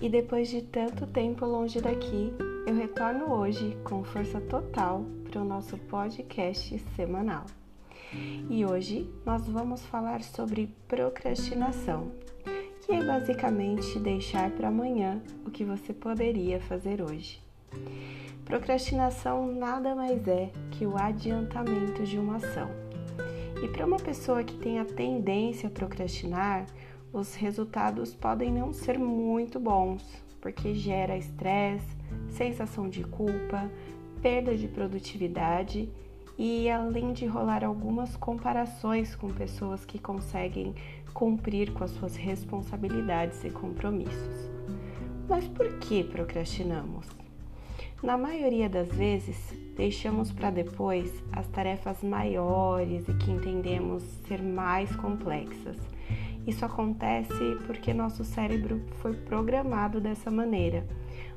E depois de tanto tempo longe daqui, eu retorno hoje com força total para o nosso podcast semanal. E hoje nós vamos falar sobre procrastinação, que é basicamente deixar para amanhã o que você poderia fazer hoje. Procrastinação nada mais é que o adiantamento de uma ação. E para uma pessoa que tem a tendência a procrastinar, os resultados podem não ser muito bons, porque gera estresse, sensação de culpa, perda de produtividade e além de rolar algumas comparações com pessoas que conseguem cumprir com as suas responsabilidades e compromissos. Mas por que procrastinamos? Na maioria das vezes, deixamos para depois as tarefas maiores e que entendemos ser mais complexas. Isso acontece porque nosso cérebro foi programado dessa maneira.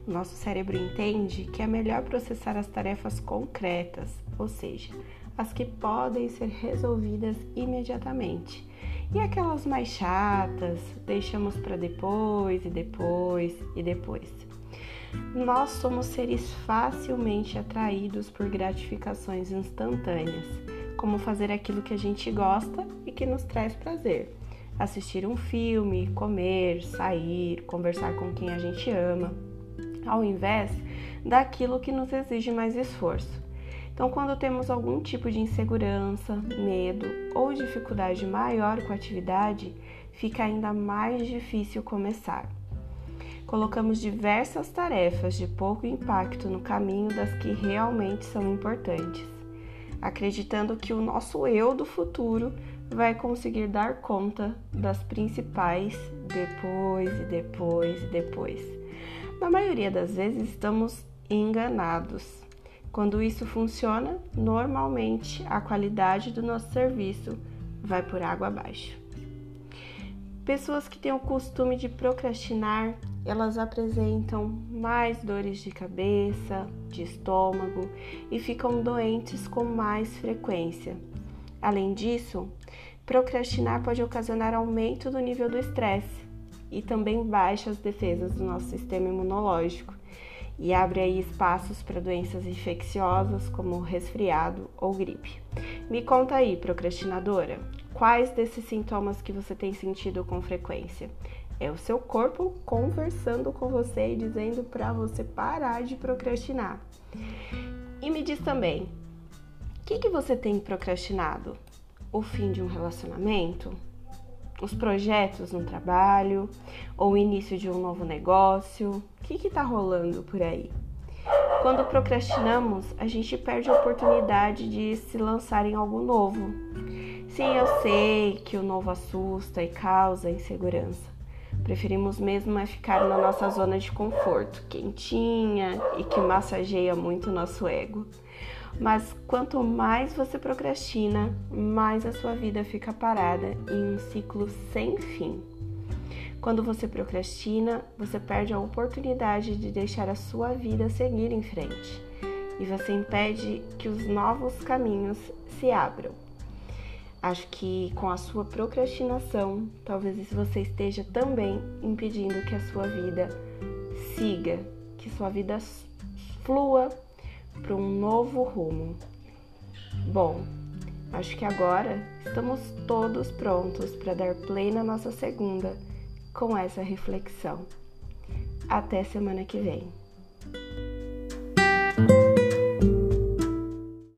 O nosso cérebro entende que é melhor processar as tarefas concretas, ou seja, as que podem ser resolvidas imediatamente. E aquelas mais chatas, deixamos para depois e depois e depois. Nós somos seres facilmente atraídos por gratificações instantâneas, como fazer aquilo que a gente gosta e que nos traz prazer. Assistir um filme, comer, sair, conversar com quem a gente ama, ao invés daquilo que nos exige mais esforço. Então, quando temos algum tipo de insegurança, medo ou dificuldade maior com a atividade, fica ainda mais difícil começar colocamos diversas tarefas de pouco impacto no caminho das que realmente são importantes, acreditando que o nosso eu do futuro vai conseguir dar conta das principais depois e depois e depois. Na maioria das vezes estamos enganados. Quando isso funciona, normalmente a qualidade do nosso serviço vai por água abaixo. Pessoas que têm o costume de procrastinar elas apresentam mais dores de cabeça, de estômago e ficam doentes com mais frequência. Além disso, procrastinar pode ocasionar aumento do nível do estresse e também baixa as defesas do nosso sistema imunológico e abre aí espaços para doenças infecciosas como resfriado ou gripe. Me conta aí, procrastinadora, quais desses sintomas que você tem sentido com frequência? É o seu corpo conversando com você e dizendo para você parar de procrastinar. E me diz também, que, que você tem procrastinado? O fim de um relacionamento? Os projetos no trabalho? Ou o início de um novo negócio? O que está rolando por aí? Quando procrastinamos, a gente perde a oportunidade de se lançar em algo novo. Sim, eu sei que o novo assusta e causa insegurança. Preferimos mesmo é ficar na nossa zona de conforto, quentinha e que massageia muito o nosso ego. Mas quanto mais você procrastina, mais a sua vida fica parada em um ciclo sem fim. Quando você procrastina, você perde a oportunidade de deixar a sua vida seguir em frente e você impede que os novos caminhos se abram. Acho que com a sua procrastinação, talvez você esteja também impedindo que a sua vida siga, que sua vida flua para um novo rumo. Bom, acho que agora estamos todos prontos para dar play na nossa segunda com essa reflexão. Até semana que vem.